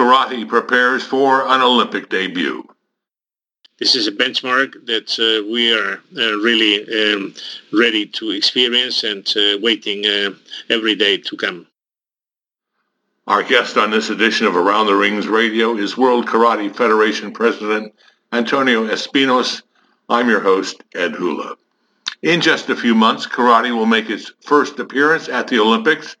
karate prepares for an Olympic debut. This is a benchmark that uh, we are uh, really um, ready to experience and uh, waiting uh, every day to come. Our guest on this edition of Around the Rings Radio is World Karate Federation President Antonio Espinos. I'm your host, Ed Hula. In just a few months, karate will make its first appearance at the Olympics.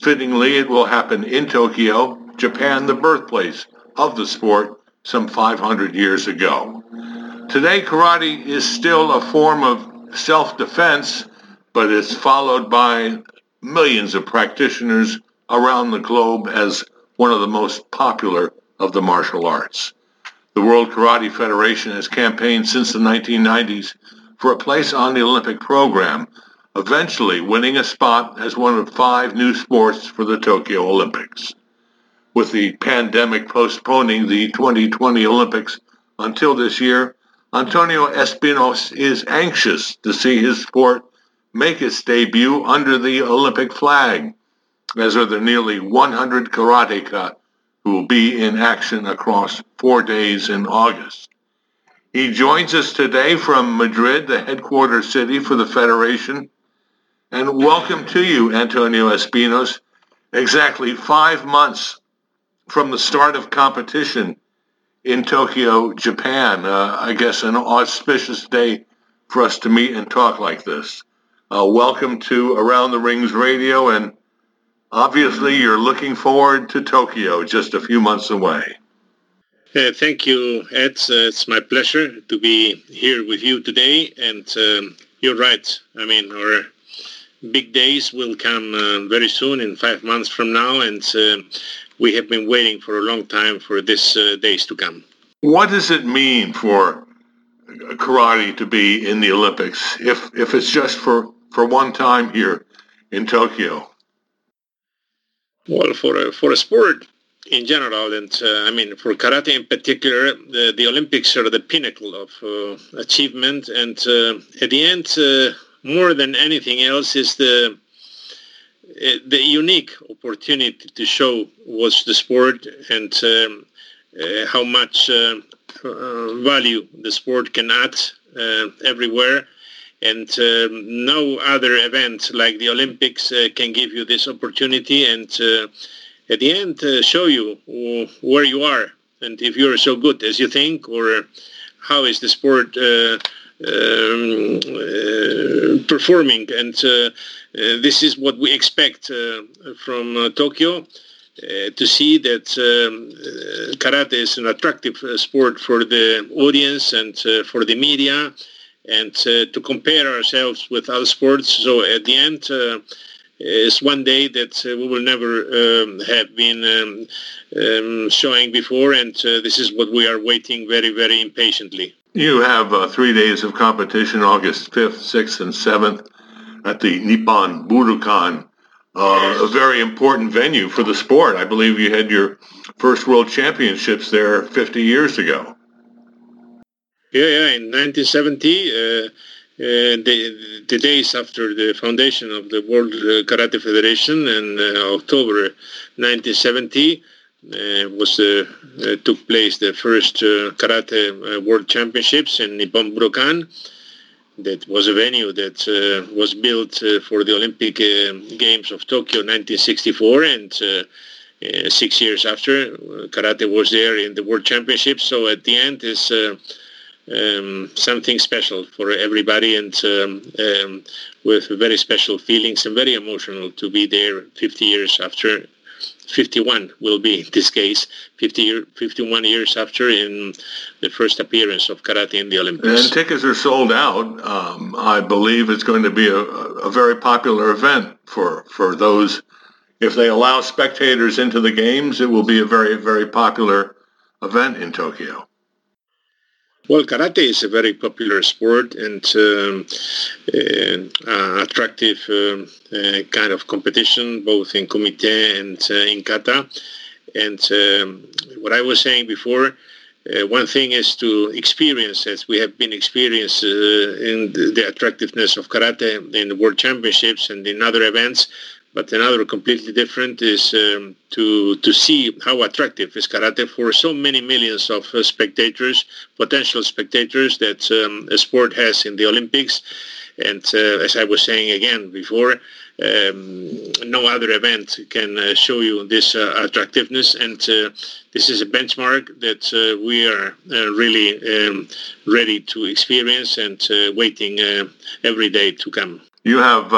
Fittingly, it will happen in Tokyo, Japan, the birthplace of the sport some 500 years ago. Today, karate is still a form of self-defense, but it's followed by millions of practitioners around the globe as one of the most popular of the martial arts. The World Karate Federation has campaigned since the 1990s for a place on the Olympic program, eventually winning a spot as one of five new sports for the Tokyo Olympics. With the pandemic postponing the 2020 Olympics until this year, Antonio Espinos is anxious to see his sport make its debut under the Olympic flag, as are the nearly 100 karateka who will be in action across four days in August. He joins us today from Madrid, the headquarters city for the Federation. And welcome to you, Antonio Espinos. Exactly five months from the start of competition in Tokyo, Japan. Uh, I guess an auspicious day for us to meet and talk like this. Uh, welcome to Around the Rings Radio, and obviously you're looking forward to Tokyo just a few months away. Uh, thank you, Ed. Uh, it's my pleasure to be here with you today. And um, you're right. I mean, our big days will come uh, very soon, in five months from now. And uh, we have been waiting for a long time for this uh, days to come. What does it mean for karate to be in the Olympics if, if it's just for, for one time here in Tokyo? Well, for a, for a sport, in general, and uh, I mean for karate in particular, the, the Olympics are the pinnacle of uh, achievement, and uh, at the end, uh, more than anything else, is the the unique opportunity to show what's the sport and um, uh, how much value the sport can add everywhere. And um, no other event like the Olympics can give you this opportunity and at the end uh, show you where you are and if you're so good as you think or how is the sport uh, um, uh, performing. And uh, uh, this is what we expect from Tokyo to see that um, karate is an attractive sport for the audience and for the media and to compare ourselves with other sports. So at the end is one day that uh, we will never um, have been um, um, showing before, and uh, this is what we are waiting very, very impatiently. You have uh, three days of competition, August 5th, 6th, and 7th at the Nippon Budokan, uh, a very important venue for the sport. I believe you had your first world championships there 50 years ago. Yeah, yeah, in 1970, uh, uh, the, the, days after the foundation of the World uh, Karate Federation in uh, October 1970 was took place the first Karate World Championships in Nippon Budokan. That was a venue that uh, was built uh, for the Olympic uh, Games of Tokyo 1964 and six years after karate was there in the World Championships. So at the end is um, something special for everybody and um, um, with very special feelings and very emotional to be there 50 years after 51 will be in this case 50 year, 51 years after in the first appearance of karate in the Olympics. And tickets are sold out. Um, I believe it's going to be a, a very popular event for, for those. If they allow spectators into the games, it will be a very, very popular event in Tokyo. Well, karate is a very popular sport and um, uh, attractive um, uh, kind of competition, both in kumite and uh, in kata. And um, what I was saying before, uh, one thing is to experience, as we have been experienced uh, in the, the, attractiveness of karate in the World Championships and in other events, But another completely different is um, to to see how attractive is karate for so many millions of uh, spectators, potential spectators that um, a sport has in the Olympics. And uh, as I was saying again before, um, no other event can uh, show you this uh, attractiveness. And uh, this is a benchmark that uh, we are uh, really um, ready to experience and uh, waiting every day to come. You have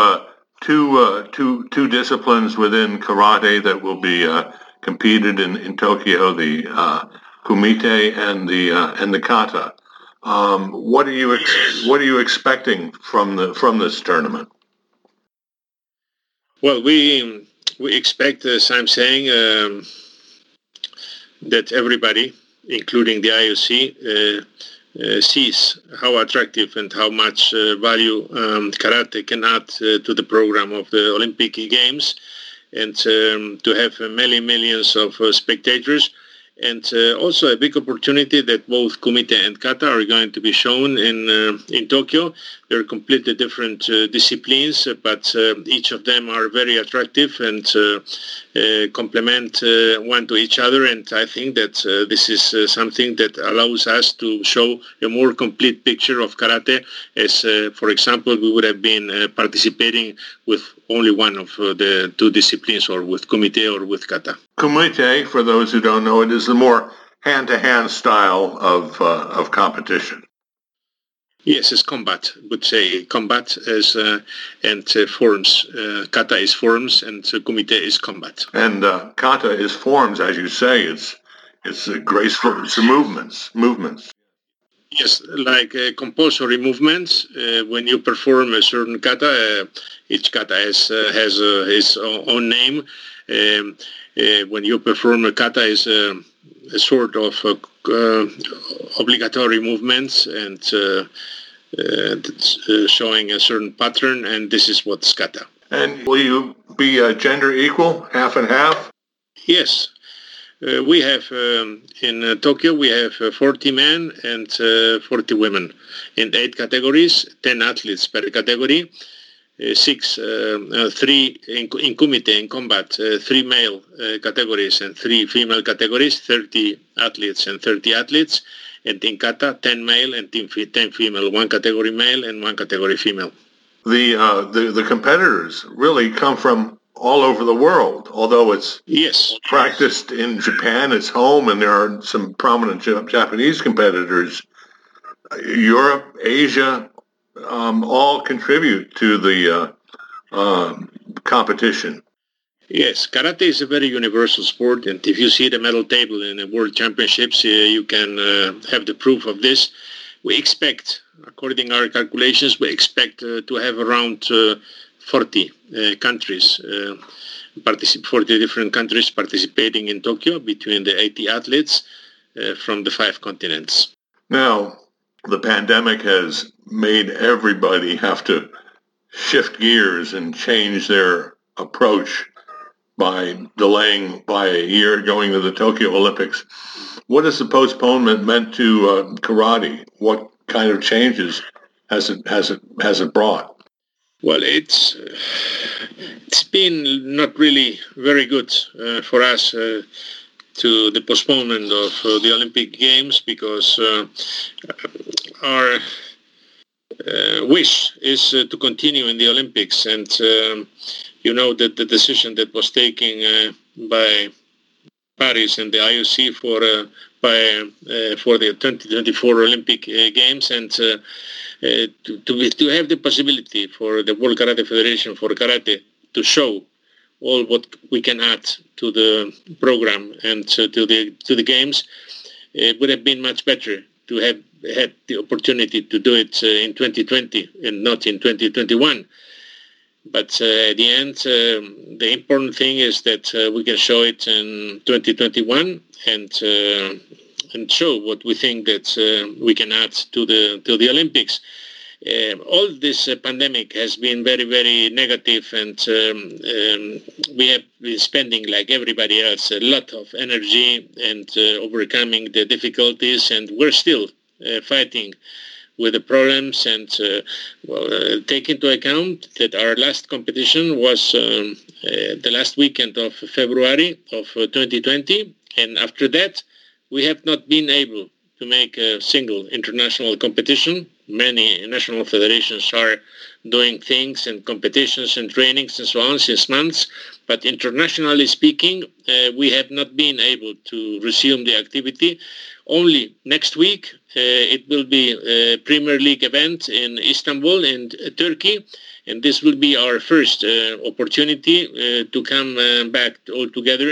two, uh, two, two disciplines within karate that will be uh, competed in, in Tokyo, the uh, kumite and the, and the kata. Um, what are you ex- what are you expecting from the from this tournament? Well, we we expect, as I'm saying, um, that everybody, including the IOC, uh, uh, sees how attractive and how much uh, value um, karate can add uh, to the program of the Olympic Games, and um, to have many millions of uh, spectators. And uh, also a big opportunity that both Kumite and Kata are going to be shown in uh, in Tokyo. They're completely different uh, disciplines, but uh, each of them are very attractive. And uh, uh, complement one to each other. And I think that this is something that allows us to show a more complete picture of karate. As, for example, we would have been participating with only one of the two disciplines, or with Kumite or with Kata. Kumite, for those who don't know it, is the more hand-to-hand style of uh, of competition. Yes, it's combat. Would say combat as uh, and uh, forms. Uh, kata is forms, and uh, kumite is combat. And uh, kata is forms, as you say. It's it's graceful. It's movements. Movements. Yes, like uh, compulsory movements. when you perform a certain kata, each kata has has his own name. Um, when you perform a kata, is sort of uh, obligatory movements and uh, uh, showing a certain pattern, and this is what kata. And will you be gender equal, half and half? Yes. Uh, we have um, in uh, Tokyo we have uh, 40 men and 40 women in eight categories, 10 athletes per category. Uh, six, uh, uh, three in, in kumite, in combat, three male categories and three female categories, 30 athletes and 30 athletes. And in kata, 10 male and 10 female, one category male and one category female. The, uh, the, the competitors really come from all over the world, although it's yes practiced in Japan, it's home, and there are some prominent Japanese competitors. Europe, Asia, um, all contribute to the uh, uh, competition. Yes, karate is a very universal sport, and if you see the medal table in the World Championships, uh, you can uh, have the proof of this. We expect, according to our calculations, we expect uh, to have around uh, 40 countries, 40 different countries participating in Tokyo between the 80 athletes from the five continents. Now, the pandemic has made everybody have to shift gears and change their approach by delaying by a year going to the Tokyo Olympics. What has the postponement meant to uh, karate? What kind of changes has it has it has it brought? Well, it's it's been not really very good uh, for us. Uh, to the postponement of uh, the Olympic Games because uh, our wish is uh, to continue in the Olympics. And um, you know that the decision that was taken uh, by Paris and the IOC for uh, by for the 2024 Olympic Games and to, to, to have the possibility for the World Karate Federation for karate to show all what we can add to the program and to the to the games, it would have been much better to have had the opportunity to do it uh, in 2020 and not in 2021. But uh, at the end, um, the important thing is that uh, we can show it in 2021 and and show what we think that we can add to the to the Olympics. Uh, all this uh, pandemic has been very, very negative, and um, um, we have been spending, like everybody else, a lot of energy and uh, overcoming the difficulties, and we're still fighting with the problems. And uh, well, take into account that our last competition was um, the last weekend of February of 2020. And after that, we have not been able to make a single international competition. Many national federations are doing things and competitions and trainings and so on since months. But internationally speaking, uh, we have not been able to resume the activity. Only next week, uh, it will be a Premier League event in Istanbul in Turkey. And this will be our first uh, opportunity uh, to come uh, back all together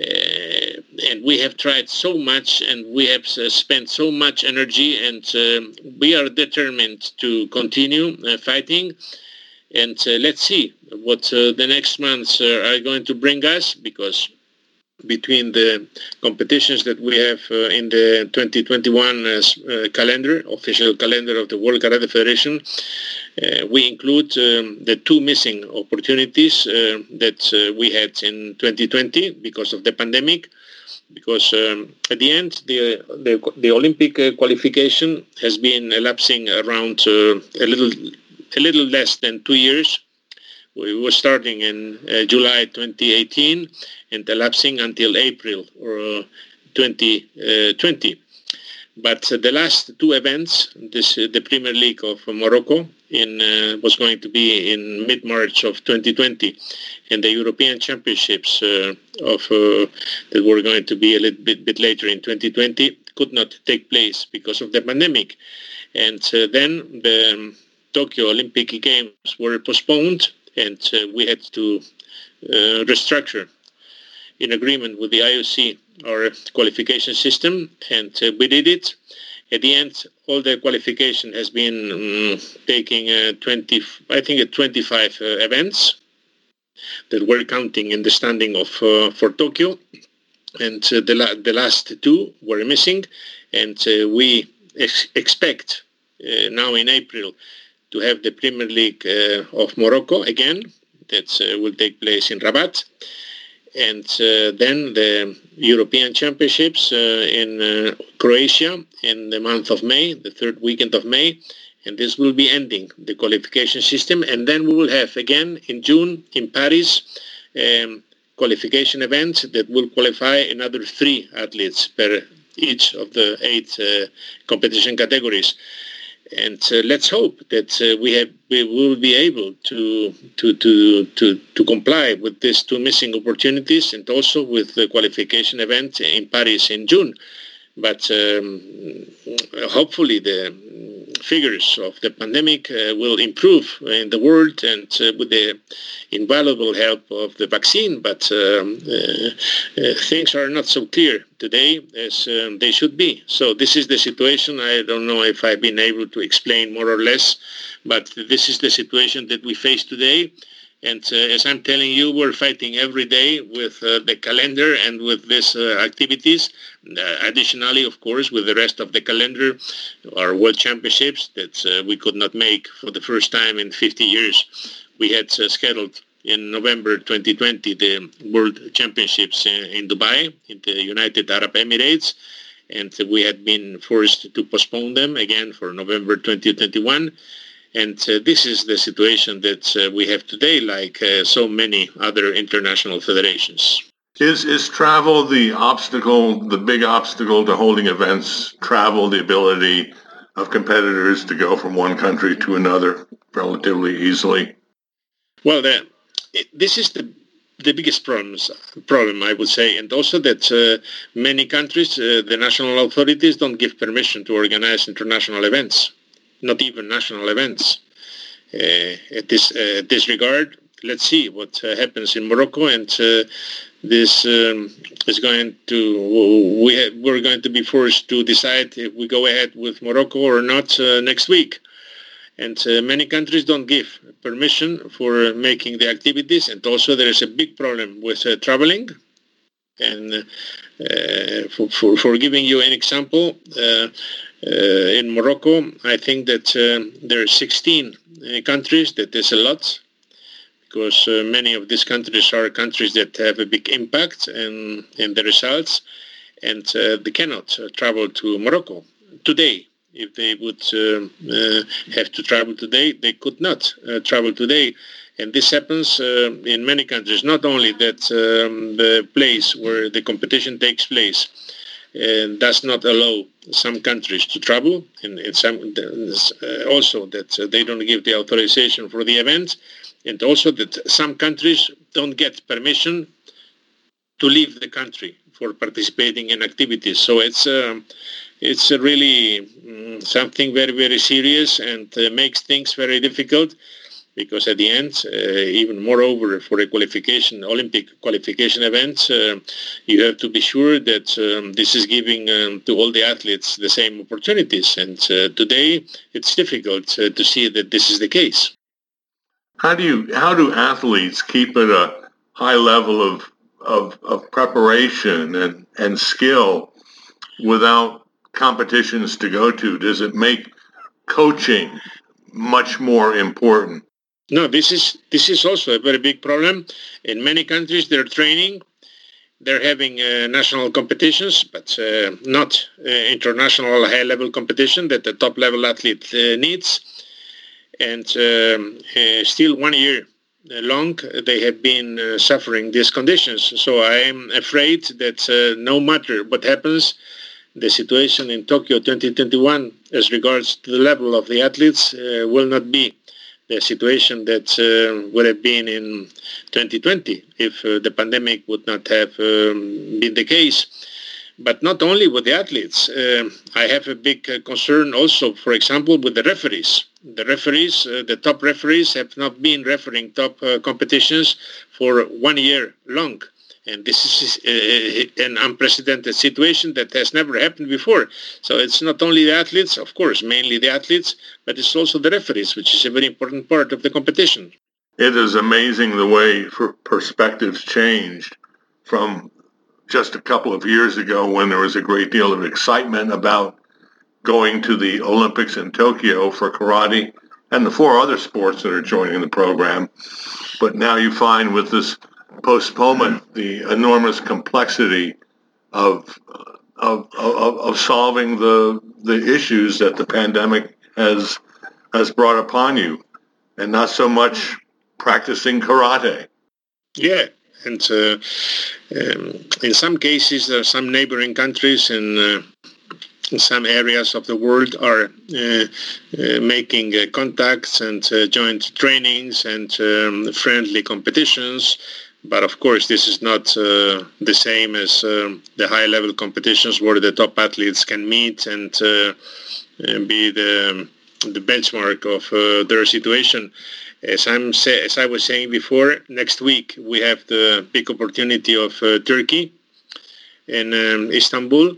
uh, and we have tried so much and we have uh, spent so much energy and uh, we are determined to continue fighting and let's see what the next months are going to bring us because between the competitions that we have uh, in the 2021 uh, uh, calendar, official calendar of the World Karate Federation, we include um, the two missing opportunities that we had in 2020 because of the pandemic because um, at the end the the, the Olympic uh, qualification has been elapsing around uh, a little a little less than two years we were starting in uh, July 2018 and elapsing until April or 2020. Uh, but the last two events, this, uh, the Premier League of Morocco in, uh, was going to be in mid-March of 2020, and the European Championships uh, of uh, that were going to be a little bit, bit, later in 2020 could not take place because of the pandemic. And then the um, Tokyo Olympic Games were postponed and uh, we had to uh, restructure in agreement with the IOC our qualification system, and uh, we did it. At the end, all the qualification has been um, taking uh, 20, I think, uh, 25 uh, events that we're counting in the standing of for Tokyo, and the la- the last two were missing, and we ex- expect now in April to have the Premier League uh, of Morocco again. That uh, will take place in Rabat. And uh, then the European Championships in Croatia in the month of May, the third weekend of May and this will be ending the qualification system. And then we will have again in June in Paris um, qualification events that will qualify another three athletes per each of the eight uh, competition categories and uh, let's hope that uh, we have we will be able to to to to to comply with these two missing opportunities and also with the qualification event in Paris in June. But um, hopefully the figures of the pandemic uh, will improve in the world and uh, with the invaluable help of the vaccine. But um, uh, things are not so clear today as um, they should be. So this is the situation. I don't know if I've been able to explain more or less, but this is the situation that we face today. And uh, as I'm telling you, we're fighting every day with uh, the calendar and with these uh, activities. Uh, additionally, of course, with the rest of the calendar, our World Championships that uh, we could not make for the first time in 50 years. We had uh, scheduled in November 2020 the World Championships in, in Dubai, in the United Arab Emirates, and we had been forced to postpone them again for November 2021 and uh, this is the situation that uh, we have today, like uh, so many other international federations. Is, is travel the obstacle, the big obstacle to holding events, travel, the ability of competitors to go from one country to another relatively easily? Well, the, this is the the biggest problems, problem, I would say, and also that uh, many countries, uh, the national authorities don't give permission to organize international events not even national events. Uh, at this uh, this let's see what uh, happens in Morocco, and this um, is going to we ha- we're going to be forced to decide if we go ahead with Morocco or not next week. And many countries don't give permission for making the activities. And also there is a big problem with traveling. And uh, for, for, for, giving you an example, uh, in Morocco, I think that uh, there are 16 uh, countries. That is a lot because many of these countries are countries that have a big impact in, in the results and they cannot travel to Morocco today if they would uh, uh, have to travel today, they could not uh, travel today. And this happens uh, in many countries, not only that um, the place where the competition takes place uh, does not allow some countries to travel, and, some uh, also that they don't give the authorization for the event, and also that some countries don't get permission to leave the country for participating in activities. So it's uh, it's really um, something very very serious and uh, makes things very difficult because at the end, uh, even moreover for a qualification Olympic qualification event, uh, you have to be sure that um, this is giving um, to all the athletes the same opportunities. And uh, today, it's difficult uh, to see that this is the case. How do you how do athletes keep at a high level of of, of preparation and, and skill without competitions to go to? Does it make coaching much more important? No, this is this is also a very big problem. In many countries, they're training, they're having uh, national competitions, but uh, not uh, international high-level competition that the top-level athlete uh, needs. And um, uh, still, one year long, they have been uh, suffering these conditions. So I am afraid that no matter what happens, the situation in Tokyo 2021 as regards to the level of the athletes will not be the situation that uh, would have been in 2020 if uh, the pandemic would not have um, been the case. But not only with the athletes. Uh, I have a big concern also, for example, with the referees the referees, uh, the top referees, have not been refereeing top uh, competitions for one year long. And this is uh, an unprecedented situation that has never happened before. So it's not only the athletes, of course, mainly the athletes, but it's also the referees, which is a very important part of the competition. It is amazing the way perspectives changed from just a couple of years ago when there was a great deal of excitement about going to the Olympics in Tokyo for karate and the four other sports that are joining the program. But now you find with this postponement the enormous complexity of of, of, of solving the the issues that the pandemic has has brought upon you, and not so much practicing karate. Yeah, and uh, um, in some cases, there are some neighboring countries in uh, some areas of the world are uh, uh, making uh, contacts and joint trainings and um, friendly competitions. But of course, this is not uh, the same as uh, the high-level competitions where the top athletes can meet and, uh, and be the, the benchmark of their situation. As, I'm as I was saying before, next week we have the big opportunity of Turkey in um, Istanbul.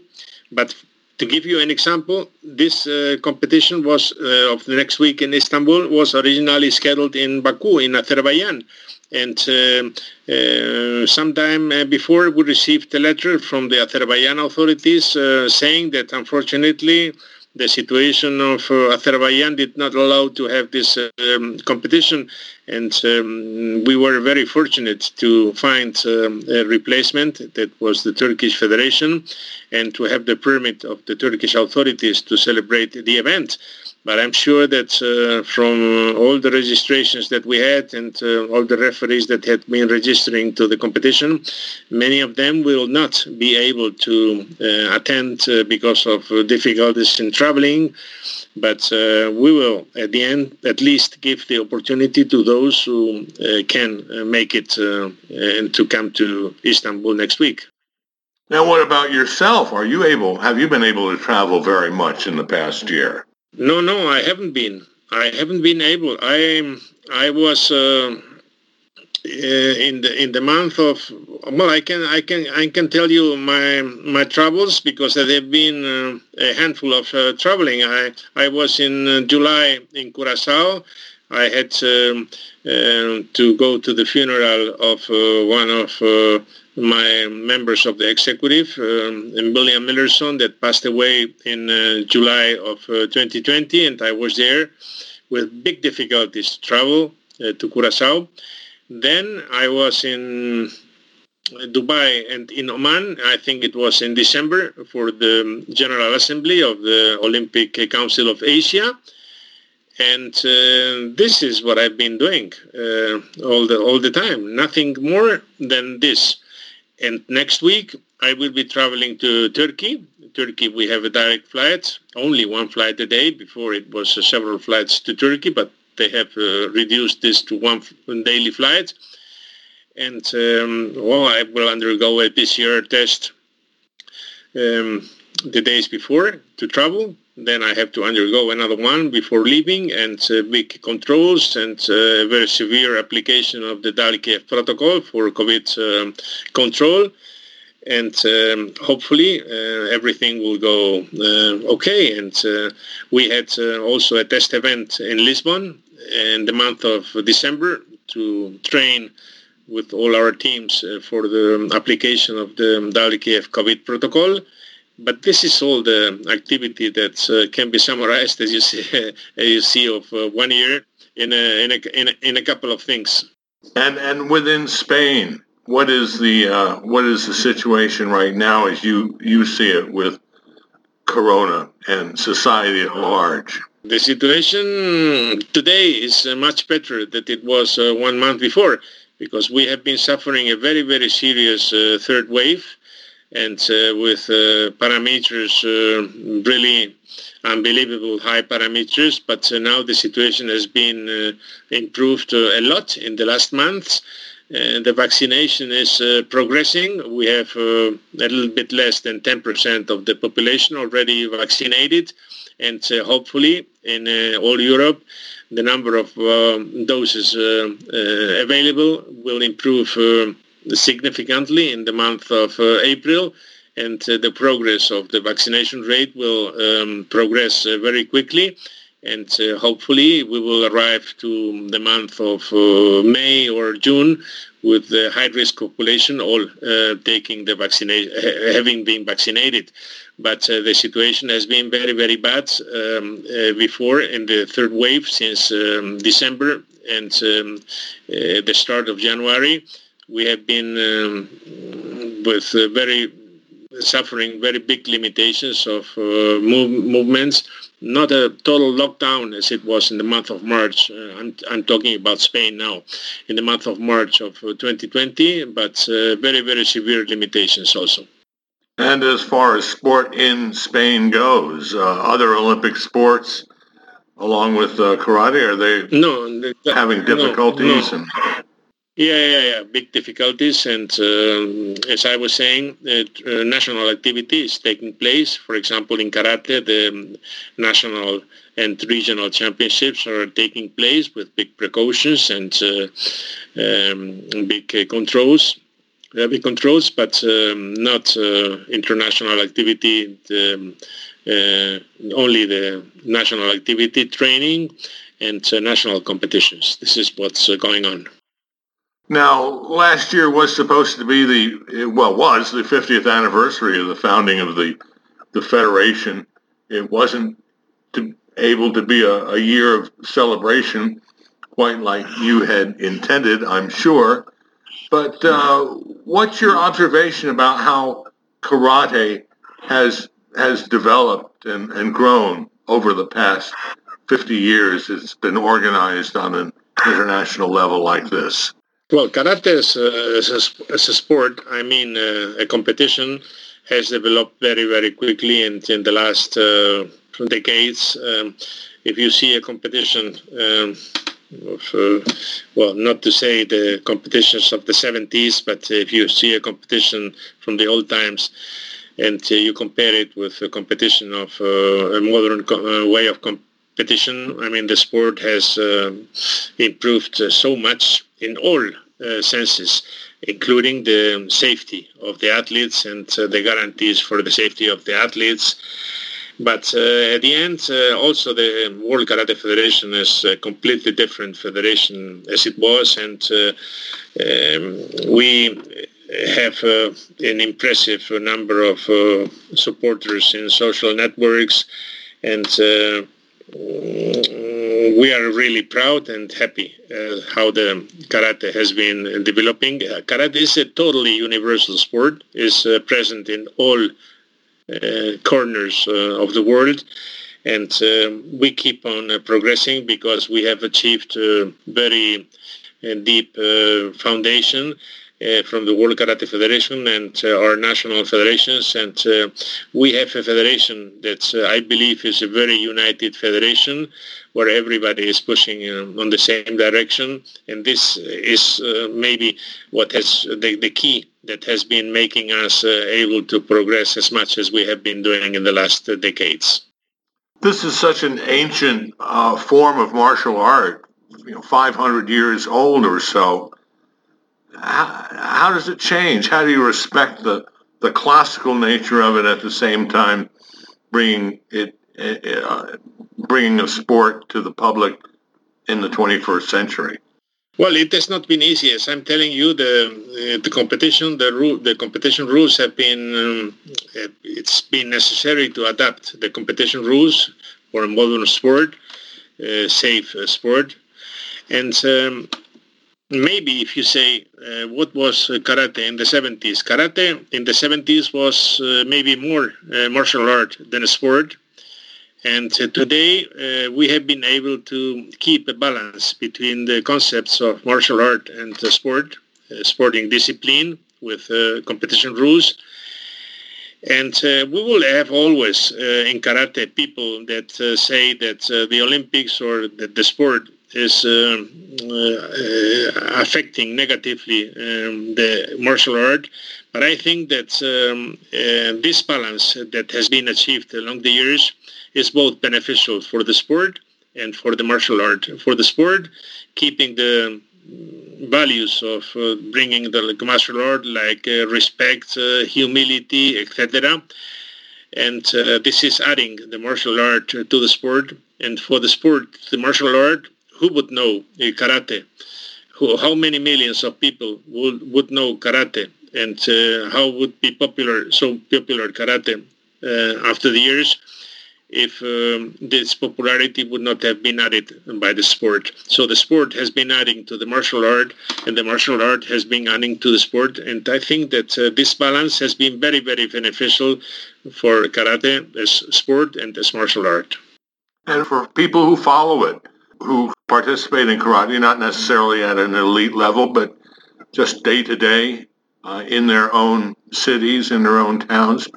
But to give you an example, this uh, competition was uh, of the next week in Istanbul was originally scheduled in Baku in Azerbaijan. And uh, uh sometime uh, before, we received a letter from the Azerbaijan authorities uh, saying that unfortunately the situation of uh, Azerbaijan did not allow to have this um, competition, and um, we were very fortunate to find um, a replacement that was the Turkish Federation, and to have the permit of the Turkish authorities to celebrate the event. But I'm sure that uh, from all the registrations that we had and uh, all the referees that had been registering to the competition, many of them will not be able to uh, attend because of difficulties in traveling. But uh, we will, at the end, at least give the opportunity to those who uh, can make it and to come to Istanbul next week. Now, what about yourself? Are you able? Have you been able to travel very much in the past year? No, no, I haven't been. I haven't been able. I. I was uh, uh, in the in the month of well, I can I can I can tell you my my travels because there have been uh, a handful of uh, traveling. I I was in uh, July in Curacao. I had um, uh, to go to the funeral of one of my members of the executive, um, William Millerson, that passed away in uh, July of uh, 2020, and I was there with big difficulties to travel uh, to Curacao. Then I was in Dubai and in Oman. I think it was in December for the General Assembly of the Olympic Council of Asia. And uh, this is what I've been doing uh, all the all the time. Nothing more than this. And next week I will be traveling to Turkey. Turkey, we have a direct flight, only one flight a day. Before it was uh, several flights to Turkey, but they have uh, reduced this to one daily flight and um, well, I will undergo a PCR test um, the days before to travel. Then I have to undergo another one before leaving, and uh, big controls and uh, very severe application of the WKF protocol for COVID um, control. And um, hopefully uh, everything will go uh, okay. And uh, we had also a test event in Lisbon in the month of December to train with all our teams for the application of the WKF COVID protocol. But this is all the activity that uh, can be summarized, as you see, as you see of uh, one year in a, in, a, in, a, in a couple of things. And and within Spain, what is the uh, what is the situation right now as you you see it with Corona and society at large? The situation today is uh, much better than it was uh, one month before because we have been suffering a very, very serious uh, third wave and uh, with uh, parameters uh, really unbelievable high parameters. But uh, now the situation has been uh, improved a lot in the last months. the vaccination is progressing. We have a little bit less than 10% of the population already vaccinated. And hopefully in all Europe, the number of um, doses uh, uh, available will improve uh, significantly in the month of April and the progress of the vaccination rate will um, progress very quickly and uh, hopefully we will arrive to the month of uh, May or June with the high-risk population all uh, taking the vaccination, having been vaccinated. But the situation has been very, very bad um, before in the third wave since um, December and um, the start of January. We have been um, with very suffering very big limitations of uh, move, movements. Not a total lockdown as it was in the month of March. Uh, I'm, I'm, talking about Spain now, in the month of March of 2020, uh, but uh, very, very severe limitations also. And as far as sport in Spain goes, uh, other Olympic sports, along with uh, karate, are they no, having difficulties? No, no. And yeah, yeah, yeah. Big difficulties, and um, as I was saying, uh, uh, national activity is taking place. For example, in karate, the national and regional championships are taking place with big precautions and uh, um, big uh, controls. big controls, but um, not uh, international activity. The, uh, only the national activity training and national competitions. This is what's going on. Now, last year was supposed to be the, well, was the 50th anniversary of the founding of the, the Federation. It wasn't to, able to be a, a year of celebration quite like you had intended, I'm sure. But uh, what's your observation about how karate has has developed and, and grown over the past 50 years? It's been organized on an international level like this. Well, karate as a, as a, a sport, I mean, uh, a competition has developed very, very quickly and in the last uh, decades. Um, if you see a competition, um, of, uh, well, not to say the competitions of the 70s, but if you see a competition from the old times and uh, you compare it with a competition of uh, a modern co- uh, way of competition, I mean, the sport has improved so much in all uh, senses, including the safety of the athletes and uh, the guarantees for the safety of the athletes. But uh, at the end, uh, also the World Karate Federation is a completely different federation as it was, and uh, um, we have uh, an impressive number of supporters in social networks. And we are really proud and happy uh, how the karate has been developing. Uh, karate is a totally universal sport, is uh, present in all uh, corners uh, of the world. And um, we keep on progressing because we have achieved a very deep foundation uh, from the World Karate Federation and uh, our national federations. And uh, we have a federation that I believe is a very united federation where everybody is pushing on the same direction. And this is maybe what has the, the key that has been making us able to progress as much as we have been doing in the last decades. This is such an ancient uh, form of martial art, you know, 500 years old or so how, how does it change? How do you respect the the classical nature of it at the same time bringing it uh, bringing a sport to the public in the 21st century? Well, it has not been easy. As I'm telling you, the uh, the competition, the rule, the competition rules have been. Um, it's been necessary to adapt the competition rules for a modern sport, uh, safe sport, and um, maybe if you say uh, what was uh, karate in the 70s karate in the 70s was uh, maybe more uh, martial art than a sport. And uh, today uh, we have been able to keep a balance between the concepts of martial art and sport sporting discipline with competition rules. And we will have always in karate people that say that the olympics or the, the sport is um, uh, affecting negatively um, the martial art. But I think that um, uh, this balance that has been achieved along the years is both beneficial for the sport and for the martial art. For the sport, keeping the values of uh, bringing the martial art like uh, respect, uh, humility, etc. And uh, this is adding the martial art to the sport. And for the sport, the martial art who would know uh, karate? Who, how many millions of people would, would know karate? And uh, how would be popular, so popular karate uh, after the years if um, this popularity would not have been added by the sport. So the sport has been adding to the martial art, and the martial art has been adding to the sport. And I think that uh, this balance has been very, very beneficial for karate as sport and as martial art. And for people who follow it, who participate in karate, not necessarily at an elite level, but just day to day in their own cities, in their own towns.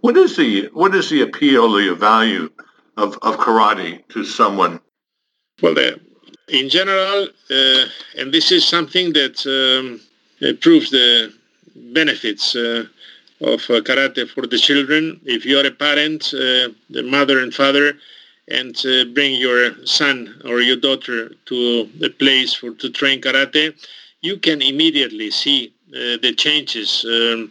What is the what is the appeal, the value of, of karate to someone? Well, uh, in general, uh, and this is something that um, proves the benefits uh, of uh, karate for the children. If you are a parent, uh, the mother and father and uh, bring your son or your daughter to a place for to train karate, you can immediately see uh, the changes um,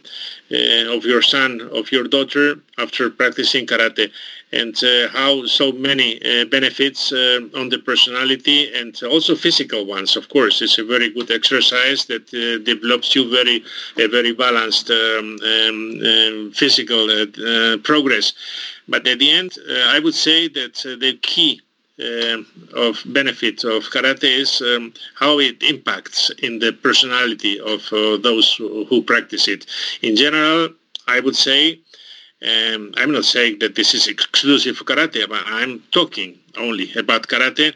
uh, of your son, of your daughter after practicing karate, and uh, how so many uh, benefits uh, on the personality and also physical ones. Of course, it's a very good exercise that develops you very, a very balanced um, um, um physical progress. But at the end, I would say that the key uh, of benefit of karate is um, how it impacts in the personality of uh, those who, practice it. In general, I would say, um, I'm not saying that this is exclusive for karate, but I'm talking only about karate,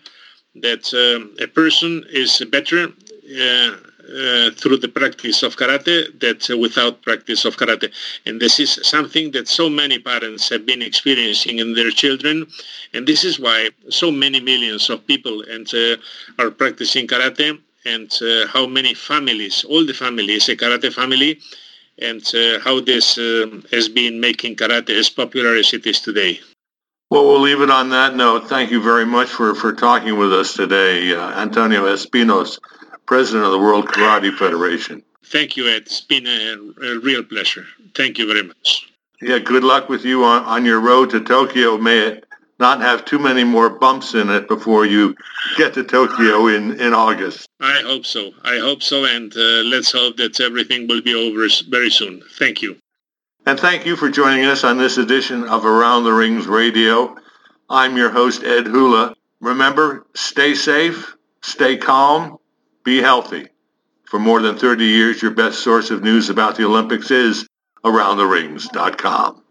that um, a person is better uh, uh, through the practice of karate that uh, without practice of karate. And this is something that so many parents have been experiencing in their children. And this is why so many millions of people and uh, are practicing karate and uh, how many families, all the families, a karate family, and uh, how this um, has been making karate as popular as it is today. Well, we'll leave it on that note. Thank you very much for, for talking with us today, uh, Antonio Espinos president of the World Karate Federation. Thank you, Ed. It's been a, a real pleasure. Thank you very much. Yeah, good luck with you on, on your road to Tokyo. May it not have too many more bumps in it before you get to Tokyo in, in August. I hope so. I hope so. And uh, let's hope that everything will be over very soon. Thank you. And thank you for joining us on this edition of Around the Rings Radio. I'm your host, Ed Hula. remember, stay safe, stay calm, be healthy. For more than 30 years, your best source of news about the Olympics is AroundTheRings.com.